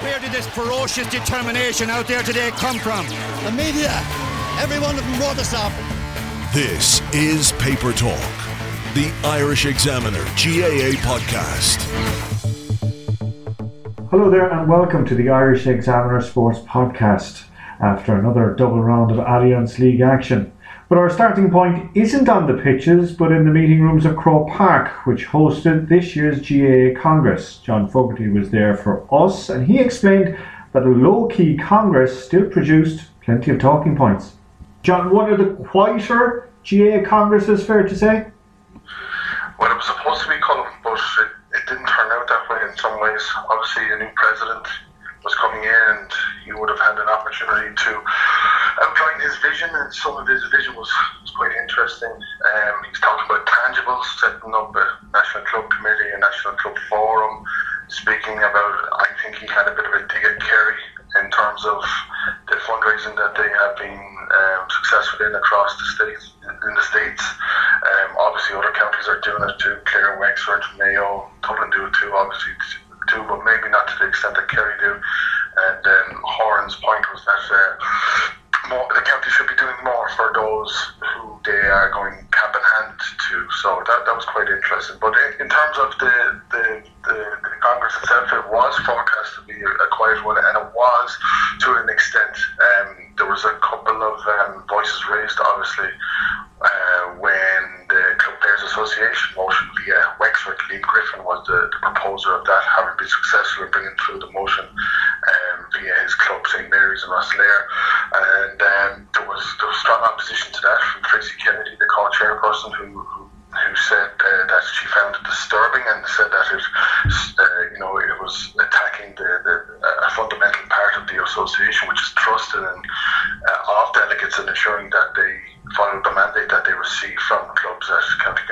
Where did this ferocious determination out there today come from? The media. Every one of them wrote us up. This is Paper Talk, the Irish Examiner GAA podcast. Hello there, and welcome to the Irish Examiner Sports Podcast after another double round of Allianz League action. But our starting point isn't on the pitches, but in the meeting rooms of Croke Park, which hosted this year's GAA Congress. John Fogarty was there for us, and he explained that a low key Congress still produced plenty of talking points. John, one of the quieter GAA Congresses, fair to say? Well, it was supposed to be Colin, but it, it didn't turn out that way in some ways. Obviously, a new president was coming in, and he would have had an opportunity to outline his vision, and some of his vision was, was quite interesting. Um, he's talking about tangibles, setting up a national club committee, a national club forum, speaking about. I think he had a bit of a dig at Kerry in terms of the fundraising that they have been um, successful in across the states. In the states, um, obviously other counties are doing it too. Clare, Wexford, Mayo, Dublin do it too. Obviously too, but maybe not to the extent that Kerry do. And um, Horan's point was that uh, more, the county should be doing more for those who they are going cap in hand to. So that, that was quite interesting. But in, in terms of the, the, the, the Congress itself, it was forecast to be a, quiet one, and it was to an extent. Um, there was a couple of um, voices raised, obviously, Association motion via Wexford, Liam Griffin was the, the proposer of that, having been successful in bringing through the motion um, via his club, St Mary's in Rosslare. And um, there, was, there was strong opposition to that from Tracy Kennedy, the co-chairperson, who, who who said uh, that she found it disturbing and said that it, uh, you know, it was attacking the, the a fundamental part of the association, which is trust and uh, delegates and ensuring that they follow the mandate that they receive from clubs at county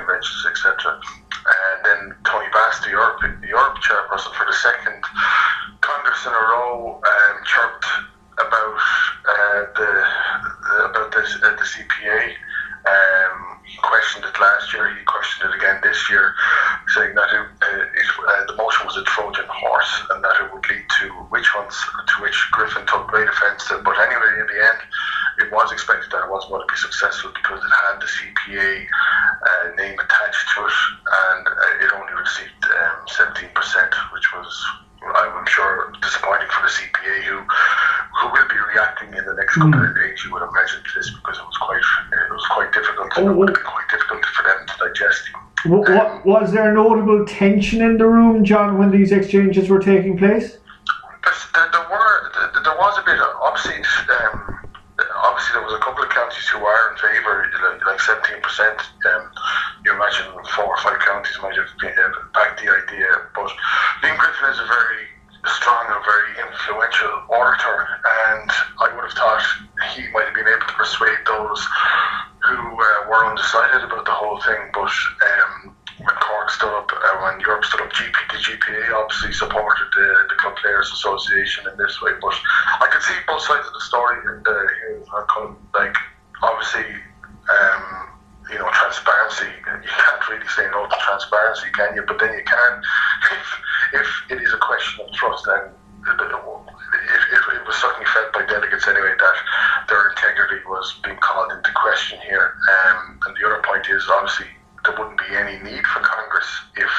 reacting in the next of days. You would imagine this because it was quite it was quite difficult. Oh, it would have quite difficult for them to digest. What, what, um, was there notable tension in the room, John, when these exchanges were taking place? Like obviously, um, you know, transparency. You can't really say no to transparency, can you? But then you can, if if it is a question of trust, then it, it, it was certainly felt by delegates anyway that their integrity was being called into question here. Um, and the other point is obviously there wouldn't be any need for Congress if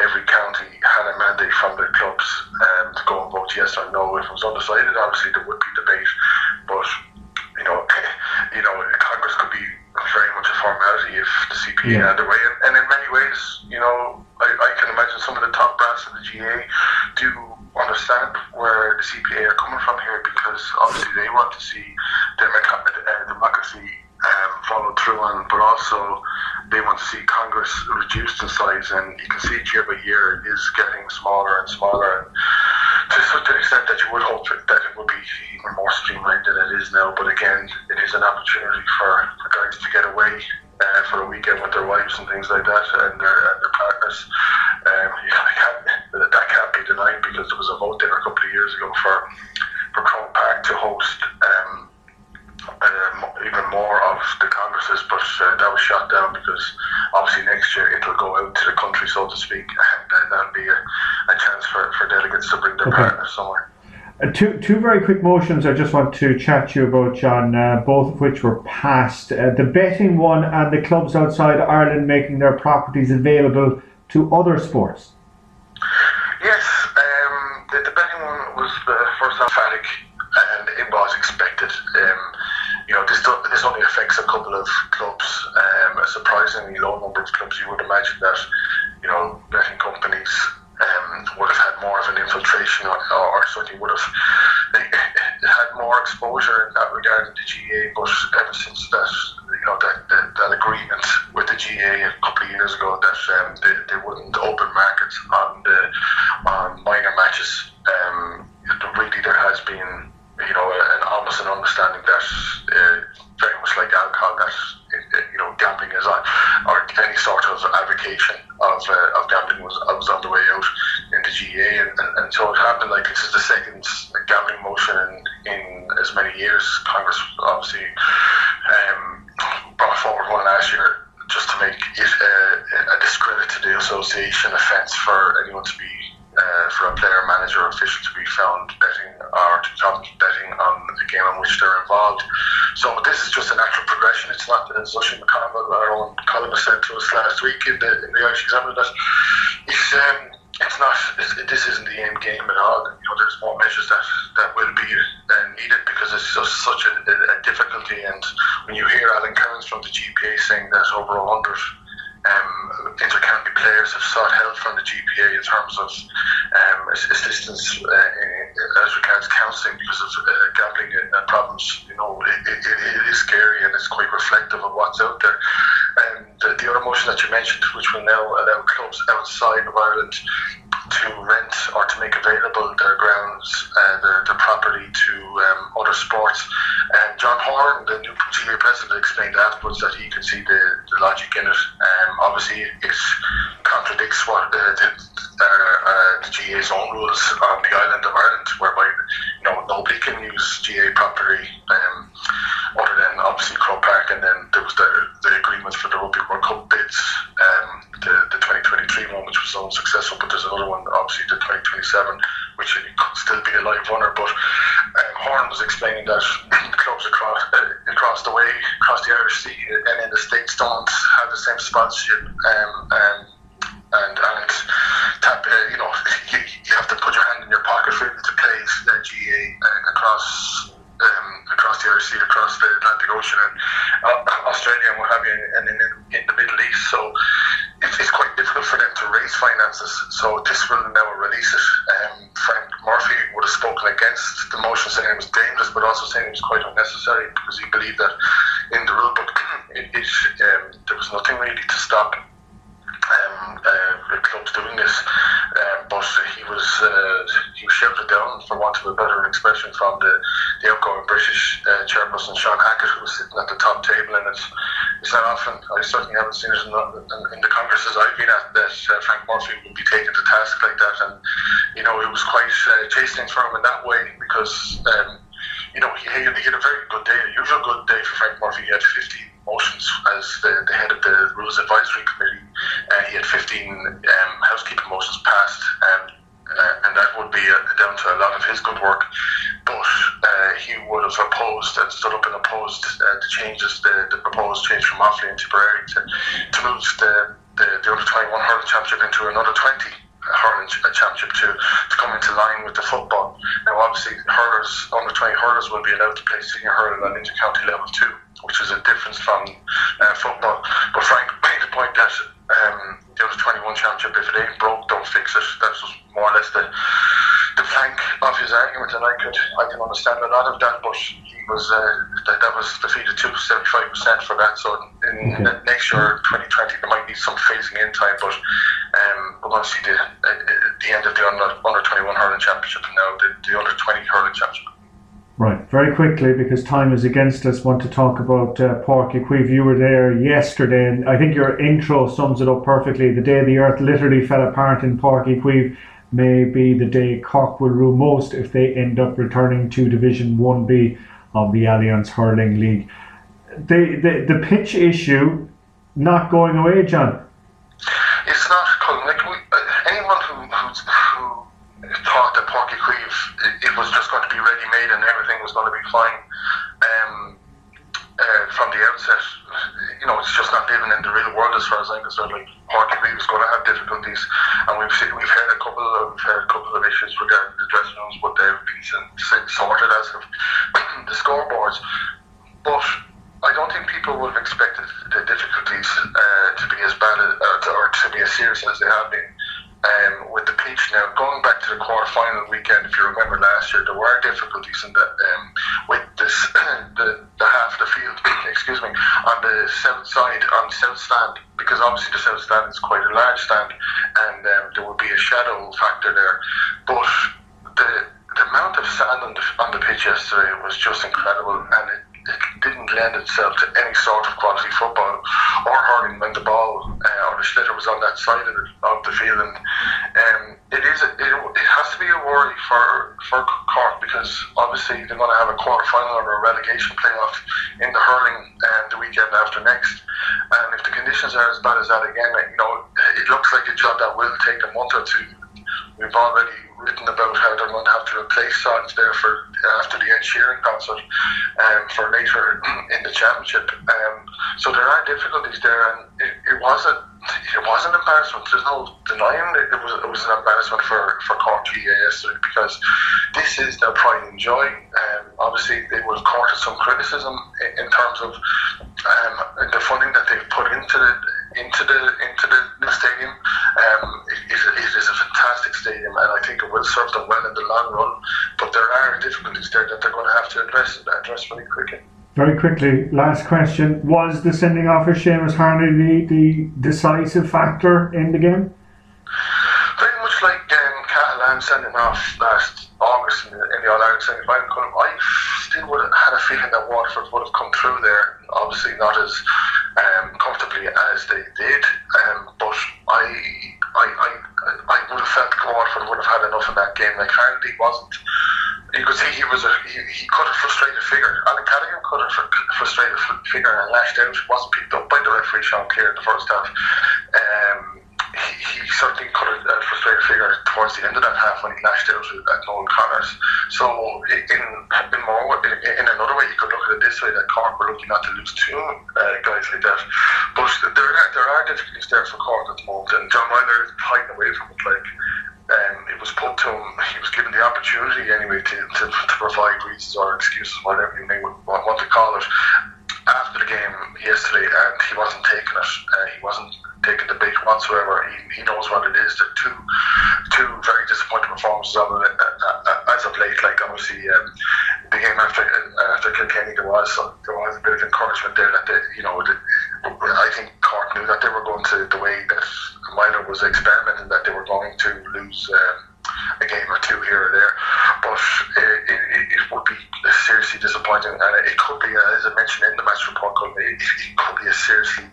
every county had a mandate from the clubs um, to go and vote yes or no. If it was undecided, obviously there would be debate, but you know, you know, Congress could be very much a formality if the CPA Yeah. had their way. And, and in many ways, you know, I, I can imagine some of the top brass of the GA do understand where the CPA are coming from here because obviously they want to see uh, democracy um, followed through on, but also they want to see Congress reduced in size, and you can see year by year it is getting smaller and smaller. And to an extent that you would hope that it would be even more streamlined than it is now. But again, it is an opportunity for, for guys to get away uh, for a weekend with their wives and things like that and their, and their partners. Um, you can't, that can't be denied because there was a vote there a couple of years ago for for Croke Park to host um, uh, even more of the congresses, but uh, that was shot down because obviously next year it will go out to the country, so to speak, and uh, that'll be a, a chance for, for delegates to bring their okay. partners somewhere. Uh, two, two very quick motions I just want to chat to you about, John, uh, both of which were passed. Uh, the betting one and the clubs outside Ireland making their properties available to other sports. Yes, um, the, the, betting one was the first emphatic and it was expected. Um, you know, this, this only affects a couple of clubs, um, a surprisingly low number of clubs. You would imagine that, you know, betting companies um, would have had more of an infiltration or, or certainly would have had more exposure in that regard in the GAA. But ever since that, you know, that, that, that agreement with the GA a couple of years ago that um, they, they wouldn't open markets on the on minor matches, um, really there has been you know an almost an understanding that uh, very much like alcohol that you know gambling is on or any sort of avocation of, uh, of gambling was, was on the way out in the GA, and, and, and, so it happened like this is the second gambling motion in, in as many years. Congress obviously um, brought forward one last year just to make it uh, a discredit to the association offence for anyone to be uh, for a player, manager, or official to be found betting or to be betting on the game in which they're involved. So this is just a natural progression. It's not, as Oisin McConville, our own columnist, said to us last week in the, in the Irish Examiner, that it's, um, it's not, it's, this isn't the end game at all. You know, there's more measures that, that will be uh, needed because it's just such a, a, difficulty. And when you hear Alan Kearns from the GPA saying that over 100 um, intercounty players have sought help from the GPA in terms of um, assistance uh, as regards counselling because of uh, gambling problems. You know, it, it, it is scary and it's quite reflective of what's out there. And the, the other motion that you mentioned, which will now allow clubs outside of Ireland to rent or to make available their grounds, uh, their, their property to um, other sports. And John Horan, the new GA president, explained afterwards that he could see the, the logic in it. Um, obviously, it contradicts what the, the, uh, uh, the GA's own rules on the island of Ireland, whereby you know nobody can use GA property um, obviously Croke Park, and then there was the, the agreement for the Rugby World Cup bids, um, the, the 2023 one, which was unsuccessful, but there's another one, obviously the 2027, which could still be a live runner. But um, Horan was explaining that clubs across uh, across the way, across the Irish Sea, and in the States don't have the same sponsorship. Um, um, and and tap, uh, you know, you, you, have to put your hand in your pocket really to play uh, GA uh, across um, across the Sea, across the Atlantic Ocean, and uh, Australia, and what have you, and in, in the Middle East. So it's, it's, quite difficult for them to raise finances. So this will now release it. Um, Frank Murphy would have spoken against the motion, saying it was dangerous, but also saying it was quite unnecessary because he believed that in the rule book it, it um, there was nothing really to stop um, uh, clubs doing this, um, but he was uh, he was shouted down, for want of a better expression, from the, the outgoing British uh, chairperson Sean Hackett, who was sitting at the top table, and it's it's not often I certainly haven't seen it in the, in, in the congresses I've been at that uh, Frank Murphy would be taken to task like that, and you know it was quite uh, chastening for him in that way because. Um, you know, he, he had a very good day, a usual good day for Frank Murphy. He had 15 motions as the, the head of the Rules Advisory Committee. Uh, he had 15 um, housekeeping motions passed, um, uh, and that would be uh, down to a lot of his good work. But uh, he would have opposed and stood up and opposed uh, the changes, the, the proposed change from Offaly and Tipperary to, to move the, the, the under 21 hurling championship into another 20 hurling championship to, to come into line with the football. Now, obviously, hurlers, under 20 hurlers will be allowed to play senior hurling on inter-county level too, which is a difference from uh, football. But Frank made the point that um, the under 21 championship, if it ain't broke, don't fix it. That was more or less the the flank of his argument, and I could I can understand a lot of that. But he was uh, that, that was defeated to seventy five percent for that. So in Okay. next year, twenty twenty, there might be some phasing in time, but um, we're going to see the uh, the end of the under under twenty one hurling championship and now the, the under twenty hurling championship. Right, very quickly because time is against us. Want to talk about uh, Uí Chaoimh? You were there yesterday, and I think your intro sums it up perfectly. The day the earth literally fell apart in Páirc Uí Chaoimh may be the day Cork will rue most if they end up returning to Division One B of the Allianz Hurling League. The the the pitch issue not going away, John. It's not Colin. Like we, uh, anyone who who's, who thought that Páirc Uí Chaoimh it, it was just going to be ready made and everything was going to be fine um, uh, from the outset, you know, it's just not living in the real world as far as I'm concerned. Like Creeve is going to have difficulties, and we've seen, we've had a couple of we've a couple of issues regarding the dressing rooms, but they've been sorted as of the scoreboards. But I don't think people would have expected the difficulties uh, to be as bad as, uh, or to be as serious as they have been. Um, with the pitch now, going back to the quarter final weekend, if you remember last year, there were difficulties in that um, with this the, the half of the field, excuse me, on the south side, on the south stand, because obviously the south stand is quite a large stand, and um, there would be a shadow factor there. But the the amount of sand on the, on the pitch yesterday was just incredible, and it, it didn't lend itself to any sort of quality football or hurling when the ball uh, or the sliotar was on that side of, of the field. And um, it is it, it has to be a worry for for Cork because obviously they're going to have a quarter final or a relegation playoff in the hurling um, the weekend after next. And if the conditions are as bad as that again, you know, it looks like a job that will take a month or two We've already written about how they're going to have to replace songs there for after the Ed Sheeran concert um, for later in the championship. Um, so there are difficulties there, and it, it wasn't it was an embarrassment. There's no denying it. It was it was an embarrassment for for Cork yesterday because this is their pride and joy. Um, obviously, they have courted some criticism in, in terms of um, the funding that they've put into the into the into the, stadium. Um, it, it is a fantastic stadium, and I think it will serve them well in the long run. But there are difficulties there that they're going to have to address address very quickly. Very quickly, last question: Was the sending off of Seamus Harnedy the, the decisive factor in the game? Very much like um, Catalan sending off last August in the, in the All Ireland semi final. I still would have had a feeling that Waterford would have come through there. Obviously, not as um, comfortably as they did, um, but I, I, I, I would have felt Waterford would have had enough in that game. Like Harnedy wasn't. You could see he was a he, he could have frustrated figure. Alan Cadogan cut a fr- frustrated figure and lashed out. wasn't picked up by the referee Sean Cleere in the first half. Um, he, he certainly could have uh, frustrated figure towards the end of that half when he lashed out at Noel Connors. So in in more in, in another way, you could look at it this way: that Cork were lucky not to lose two uh, guys like that. But there are, there are difficulties there for Cork at the moment, and John Meyler is hiding away from it. Like um, it was put to him, he was given the opportunity anyway to, to, to provide reasons or excuses, whatever you may want, want to call it, after the game yesterday, and he wasn't taking it. Uh, he wasn't taking the bait whatsoever. He, he knows what it is. Are two two very disappointing performances of it uh, uh, as of late. Like obviously, um, the game after uh, after Kilkenny, there was some, there was a bit of encouragement there that they, you know, the, I think Cork knew that they were going to the way that Meyler was experimenting that they were going to lose. Um, a game or two here or there, but it, it, it would be seriously disappointing, and it could be, as I mentioned in the match report, it could be a seriously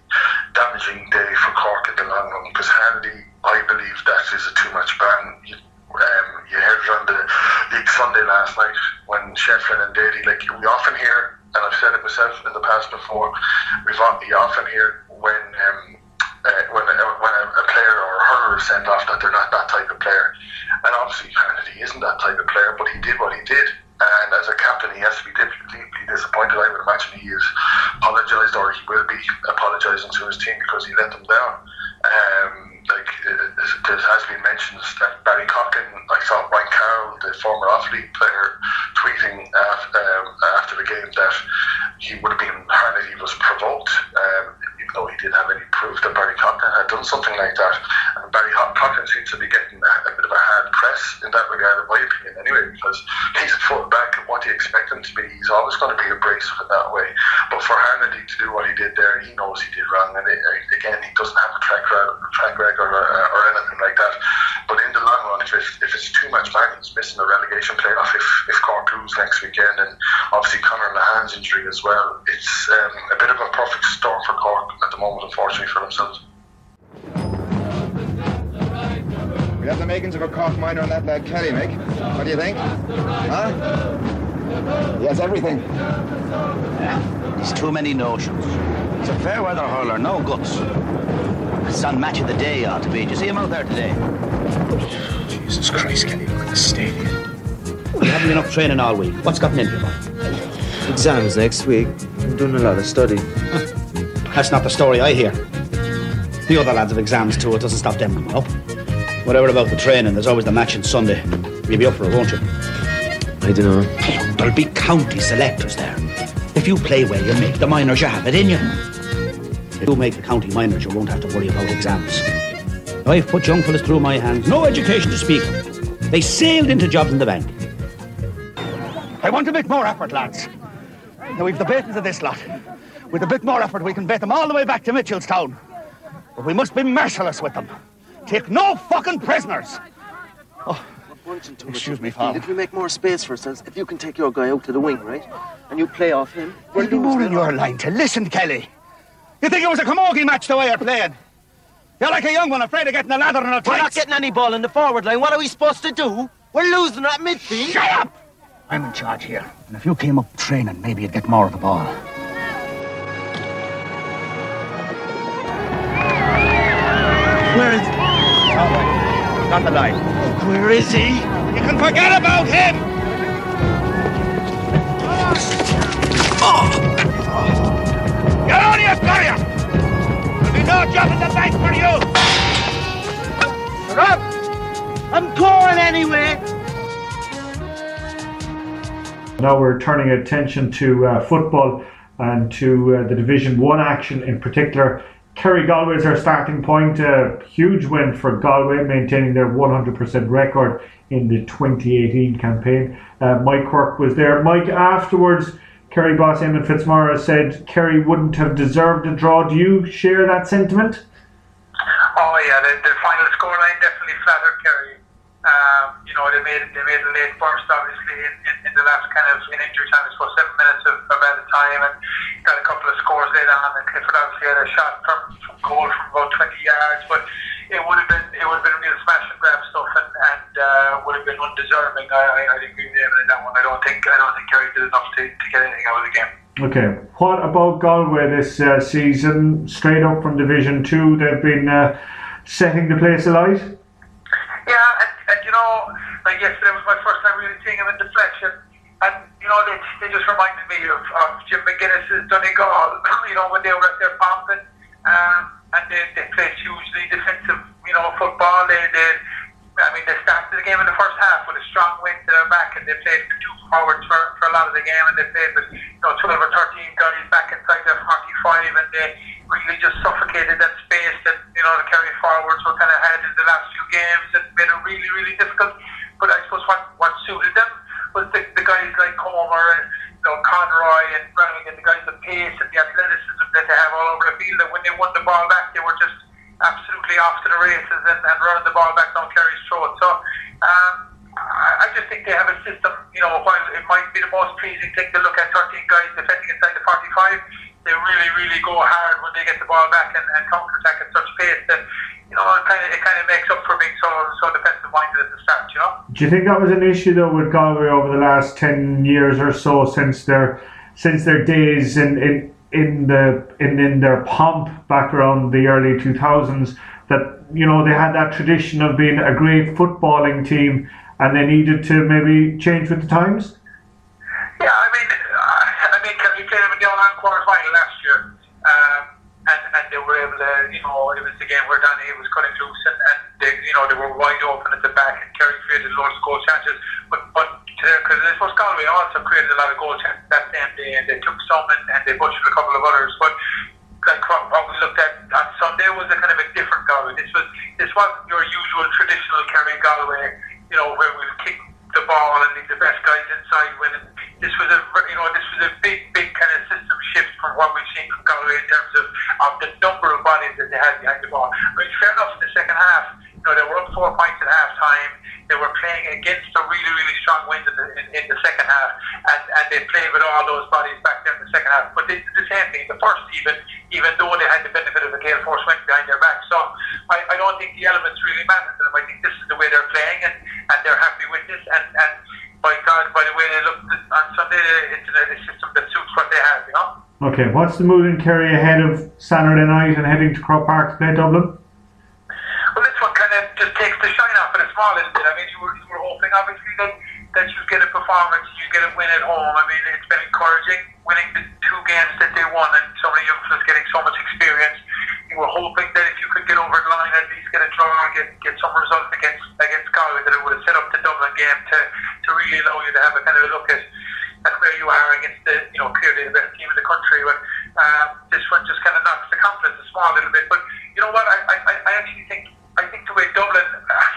damaging day for Cork in the long run because Handy, I believe that is a too much ban. You, um, you heard it on the League Sunday last night when Shefflin and Daly, like we often hear, and I've said it myself in the past before, we've we often hear when. Um, uh, when, a, when a, a player or hurler is sent off that they're not that type of player. And obviously Harnedy isn't that type of player, but he did what he did. And as a captain, he has to be deeply, disappointed. I would imagine he has apologised or he will be apologising to his team because he let them down. Um, like uh, it has been mentioned that Barry Coughlan, I saw Brian Carroll, the former Offaly player, tweeting after, um, after the game that he would have been Harnedy was provoked. Um, though he didn't have any proof that Barry Coughlan had done something like that. And Barry Coughlan seems to be getting a, a bit of a hard in that regard, in my opinion, anyway, because he's a back. What do you expect him to be? He's always going to be abrasive in that way. But for Harnedy to do what he did there, he knows he did wrong. And it, again, he doesn't have a track, track record or, or anything like that. But in the long run, if, if, if it's too much money, he's missing the relegation playoff if, if Cork lose next weekend. And obviously, Conor Lehane's injury as well. It's um, a bit of a perfect storm for Cork at the moment, unfortunately, for themselves. We have the makings of a Cork minor on that lad Kelly, Mick. What do you think? Huh? He has everything. Yeah, he's too many notions. He's a fair weather hurler, no guts. It's on match of the day ought to be. Did you see him out there today? Jesus Christ, Kelly, look at the stadium. We haven't been up training all week. What's gotten into you, boy? Exams next week. I'm doing a lot of study. That's not the story I hear. The other lads have exams too. It doesn't stop them from up. Whatever about the training, there's always the match on Sunday. You'll be up for it, won't you? I don't know. There'll be county selectors there. If you play well, you'll make the minors, you have it in you. If you make the county minors, you won't have to worry about exams. I've put young fellas through my hands, no education to speak of. They sailed into jobs in the bank. I want to make more effort, lads. Now we've the batons of this lot. With a bit more effort, we can bet them all the way back to Mitchellstown. But we must be merciless with them. Take no fucking prisoners. Oh, excuse me, father. If we make more space for ourselves, if you can take your guy out to the wing, right? And you play off him. We'll be more in your line to listen, Kelly. You think it was a camogie match the way you're playing? You're like a young one afraid of getting a ladder and a We're not getting any ball in the forward line. What are we supposed to do? We're losing at midfield. Shut up! I'm in charge here. And if you came up training, maybe you'd get more of the ball. Where is Got the line. Where is he? You can forget about him! Get on your fire! There'll be no job in the bank for you! Rob! I'm going anyway! Now we're turning attention to uh, football and to uh, the Division 1 action in particular. Kerry Galway is our starting point. A huge win for Galway, maintaining their 100% record in the 2018 campaign. Uh, Mike Quirke was there. Mike, afterwards, Kerry boss Eamon Fitzmaurice said Kerry wouldn't have deserved a draw. Do you share that sentiment? Oh yeah, the, the final scoreline definitely flattered Kerry. Um, you know, they made they made a late burst, obviously, in, in, in the last kind of in injury time. It's about seven minutes of, of added time, and got a couple of scores later on. And Clifford obviously had a shot from, from goal from about 20 yards, but it would have been it would have been real smash and grab stuff, and, and uh, would have been undeserving. I, I, I agree with him in that one. I don't think I don't think Kerry did enough to, to get anything out of the game. Okay, what about Galway this uh, season? Straight up from Division Two, they've been uh, setting the place alight. Yeah, and, you know, like yesterday was my first time really seeing him in deflection, and you know they, they just reminded me of, of Jim McGuinness's Donegal. You know when they were at their pumping, um, and they, they played hugely defensive, you know, football. They they. I mean, they started the game in the first half with a strong wind to their back, and they played two forwards for, for a lot of the game, and they played with you know 12 or 13 guys back inside their 45, and they really just suffocated that space that you know the Kerry forwards were kind of had in the last few games, and made it really, really difficult. But I suppose what what suited them was the, the guys like Comer and you know Conroy and Browning and the guys the pace and the athleticism that they have all over the field. That when they won the ball back, they were just absolutely off to the races and, and running the ball back down Kerry's throat. So um, I, I just think they have a system. You know, while it might be the most pleasing thing to look at 13 guys defending inside the 45, they really, really go hard when they get the ball back and, and counter attack at such pace that you know it kind of it kind of makes up for being so so defensive minded at the start. You know. Do you think that was an issue though with Galway over the last ten years or so since their since their days in in, in the in, in their pomp back around the early two thousands that you know they had that tradition of being a great footballing team and they needed to maybe change with the times? Yeah, I mean, I mean, because we played them in the All-Ireland quarter final last year, um, and and they were able to, you know, it was the game where Danny was cutting loose, and, and they, you know, they were wide open at the back, and Kerry created loads of goal chances, but but because I suppose Galway also created a lot of goal chances that same day, and they took some and, and they butchered a couple of others, but. Like what, we looked at on Sunday was a kind of a different Galway. This was this wasn't your usual traditional Kerry Galway you know, where we'll kick the ball and the best guys inside. It, this was a, you know, this was a big, big kind of system shift from what we've seen from Galway in terms of, of the number of bodies that they had behind the ball. I mean, fair enough, in the second half, know, they were up four points at half time. They were playing against a really, really strong wind in the, in, in the second half, and, and they played with all those bodies back there in the second half. But they did the same thing in the first, even even though they had the benefit of a gale force wind behind their back. So I, I don't think the elements really matter to them. I think this is the way they're playing, and, and they're happy with this. And, and by God, by the way they looked on Sunday, it's a, a system that suits what they have, you know. Okay, what's the mood in Kerry ahead of Saturday night and heading to Croke Park to play Dublin? Well, this of just takes the shine off it a small little bit. I mean, you were, you were hoping, obviously, that, that you get a performance, you get a win at home. I mean, it's been encouraging winning the two games that they won and so many young fellas getting so much experience. You were hoping that if you could get over the line, at least get a draw, and get get some results against against Galway, that it would have set up the Dublin game to, to really allow you to have a kind of a look at, at where you are against the, you know, clearly the best team in the country. But um, this one just kind of knocks the confidence a small little bit. But you know what? I, I, I actually think I think the way Dublin,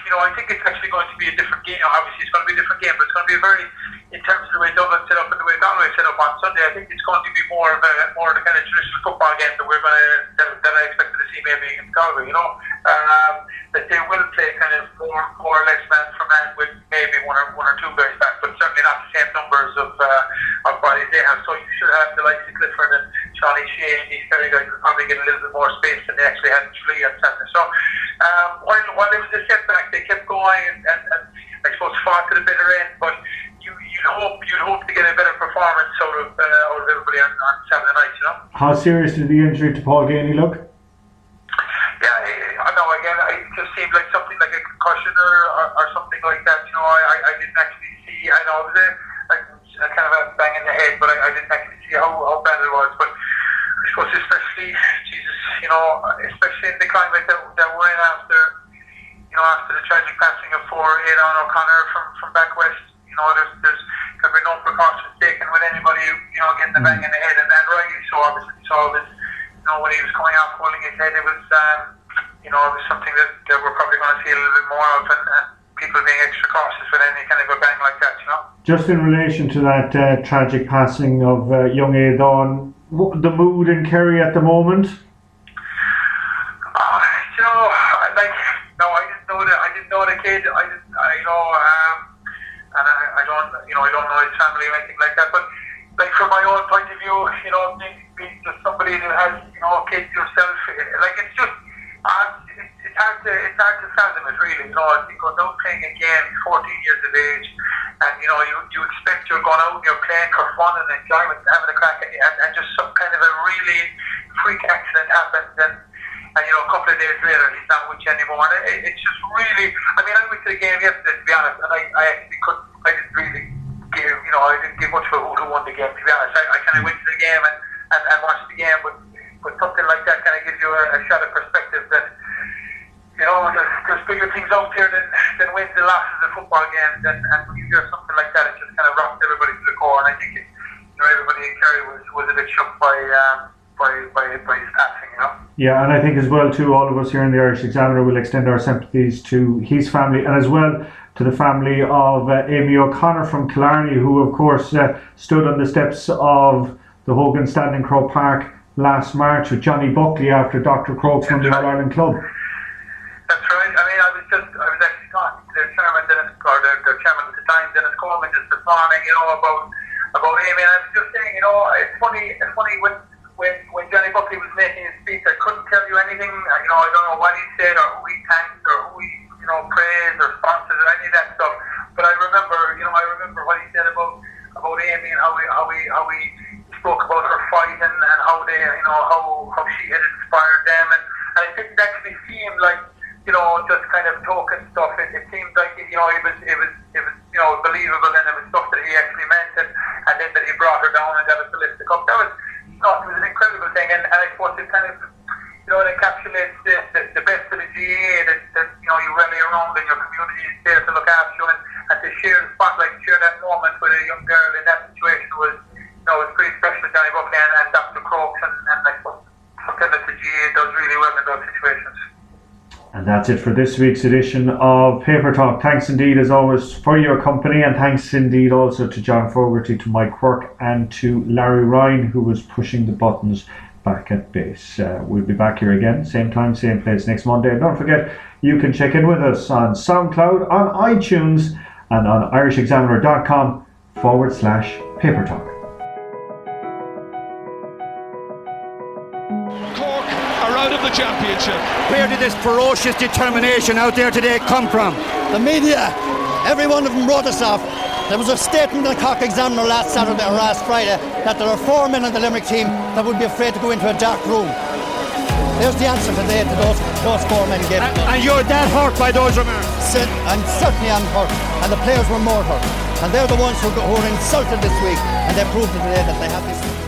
you know, I think it's actually going to be a different game. Obviously, it's going to be a different game, but it's going to be a very, in terms of the way Dublin set up and the way Galway set up on Sunday, I think it's going to be more of a more of the kind of traditional football game that we're going to that, that I expected to see maybe against Galway. You know, um, that they will play kind of more more or less man for man with maybe one or one or two guys back, but certainly not the same numbers of uh, of bodies they have. So you should have the likes of Clifford and Charlie Shea and these kind of guys probably get a little bit more space than they actually had in Tralee on. So um, while, while there was a setback, they kept going and, and, and I suppose fought to the bitter end. But you, you'd hope you'd hope to get a better performance out of uh, out of everybody on, on Saturday night. You know. How serious did the injury to Paul Geaney look? Yeah, I, I know. Again, it just seemed like something like a concussion or, or, or something like that. You know, I, I, didn't actually see. I know it was a, like a kind of a bang in the head, but I, I didn't actually see how, how bad it was. But Suppose, especially Jesus, you know, especially in the climate that, that we're in after, you know, after the tragic passing of poor Aidan O'Connor from from back west. You know, there's there's there been no precautions taken with anybody, you know, getting the bang in the head, and then rightly so. Obviously, so it was, you know, when he was coming off holding his head, it was, um, you know, it was something that, that we're probably going to see a little bit more of, and, and people being extra cautious with any kind of a bang like that, you know. Just in relation to that uh, tragic passing of uh, young Aidan, the mood in Kerry at the moment? Uh, you know, I- like, no, I didn't know that. I didn't know the kid. I didn't, I know, um, and I, I don't, you know, I don't know his family or anything like that. But like from my own point of view, you know, being, being just somebody that has, you know, kids yourself, eh, like it's just, uh, hard to, it's hard to fathom it really. Know, you go out playing a game, 14 years of age, and you know, you, you expect you're going out and you're playing for fun and enjoyment, and having a crack, and, and, and just some kind of a really freak accident happens, and and you know, a couple of days later, he's not with you anymore. And it, it's just really, I mean, I went to the game yesterday, to be honest, and I, I actually couldn't, I didn't really give, you know, I didn't give much a who won the game, to be honest. I, I kind of went to the game and, and, and watched the game, but, but something like that kind of gives you a, a shot of perspective you know, there's, there's bigger things out here than, than wins and losses in football games, and, and when you hear something like that, it just kind of rocks everybody to the core, and I think, it, you know, everybody in Kerry was, was a bit shocked by, um, by, by, by his passing, you know. Yeah, and I think as well too, all of us here in the Irish Examiner will extend our sympathies to his family and as well to the family of uh, Amy O'Connor from Killarney, who of course uh, stood on the steps of the Hogan Standing Croke Park last March with Johnny Buckley after Dr. Crokes from the All Ireland Club. That's right. I mean, I was just, I was actually talking to their chairman, Dennis, or their, chairman at the time, Dennis Coleman, just this morning, you know, about about Amy. And I was just saying, you know, it's funny, it's funny when when when Johnny Buckley was making his speech, I couldn't tell you anything. You know, I don't know what he said or who he thanked or who he, you know, praised or sponsored or any of that stuff. But I remember, you know, I remember what he said about about Amy and how he how he how he spoke about her fight and, and how they, you know, how how she had inspired them. And, and it didn't actually seem like you know, just kind of token stuff. It, it seemed like you know it was it was it was you know believable and it was stuff that he actually meant and, and then that he brought her down and got us to lift the cup. That was you it was an incredible thing and, and I suppose it kind of you know it encapsulates the, the, the best of the GA that, that you know you rally around and your community is there to look after you and, and to share the spotlight, share that moment with a young girl in that situation was you know was pretty special. Johnny Buckley and, and Dr. Crokes and, and I suppose something that the GA does really well in those situations. And that's it for this week's edition of Paper Talk. Thanks indeed, as always, for your company, and thanks indeed also to John Fogarty, to Mike Quirke, and to Larry Ryan, who was pushing the buttons back at base. Uh, we'll be back here again, same time, same place next Monday. And don't forget, you can check in with us on SoundCloud, on iTunes, and on irishexaminer.com forward slash paper talk. Championship. Where did this ferocious determination out there today come from? The media, every one of them wrote us off. There was a statement in the Cork Examiner last Saturday or last Friday that there are four men on the Limerick team that would be afraid to go into a dark room. There's the answer today to those, those four men gave. And, and you're that hurt by those remarks? I'm certainly I'm hurt, and the players were more hurt. And they're the ones who, who are insulted this week, and they proved today that they have this.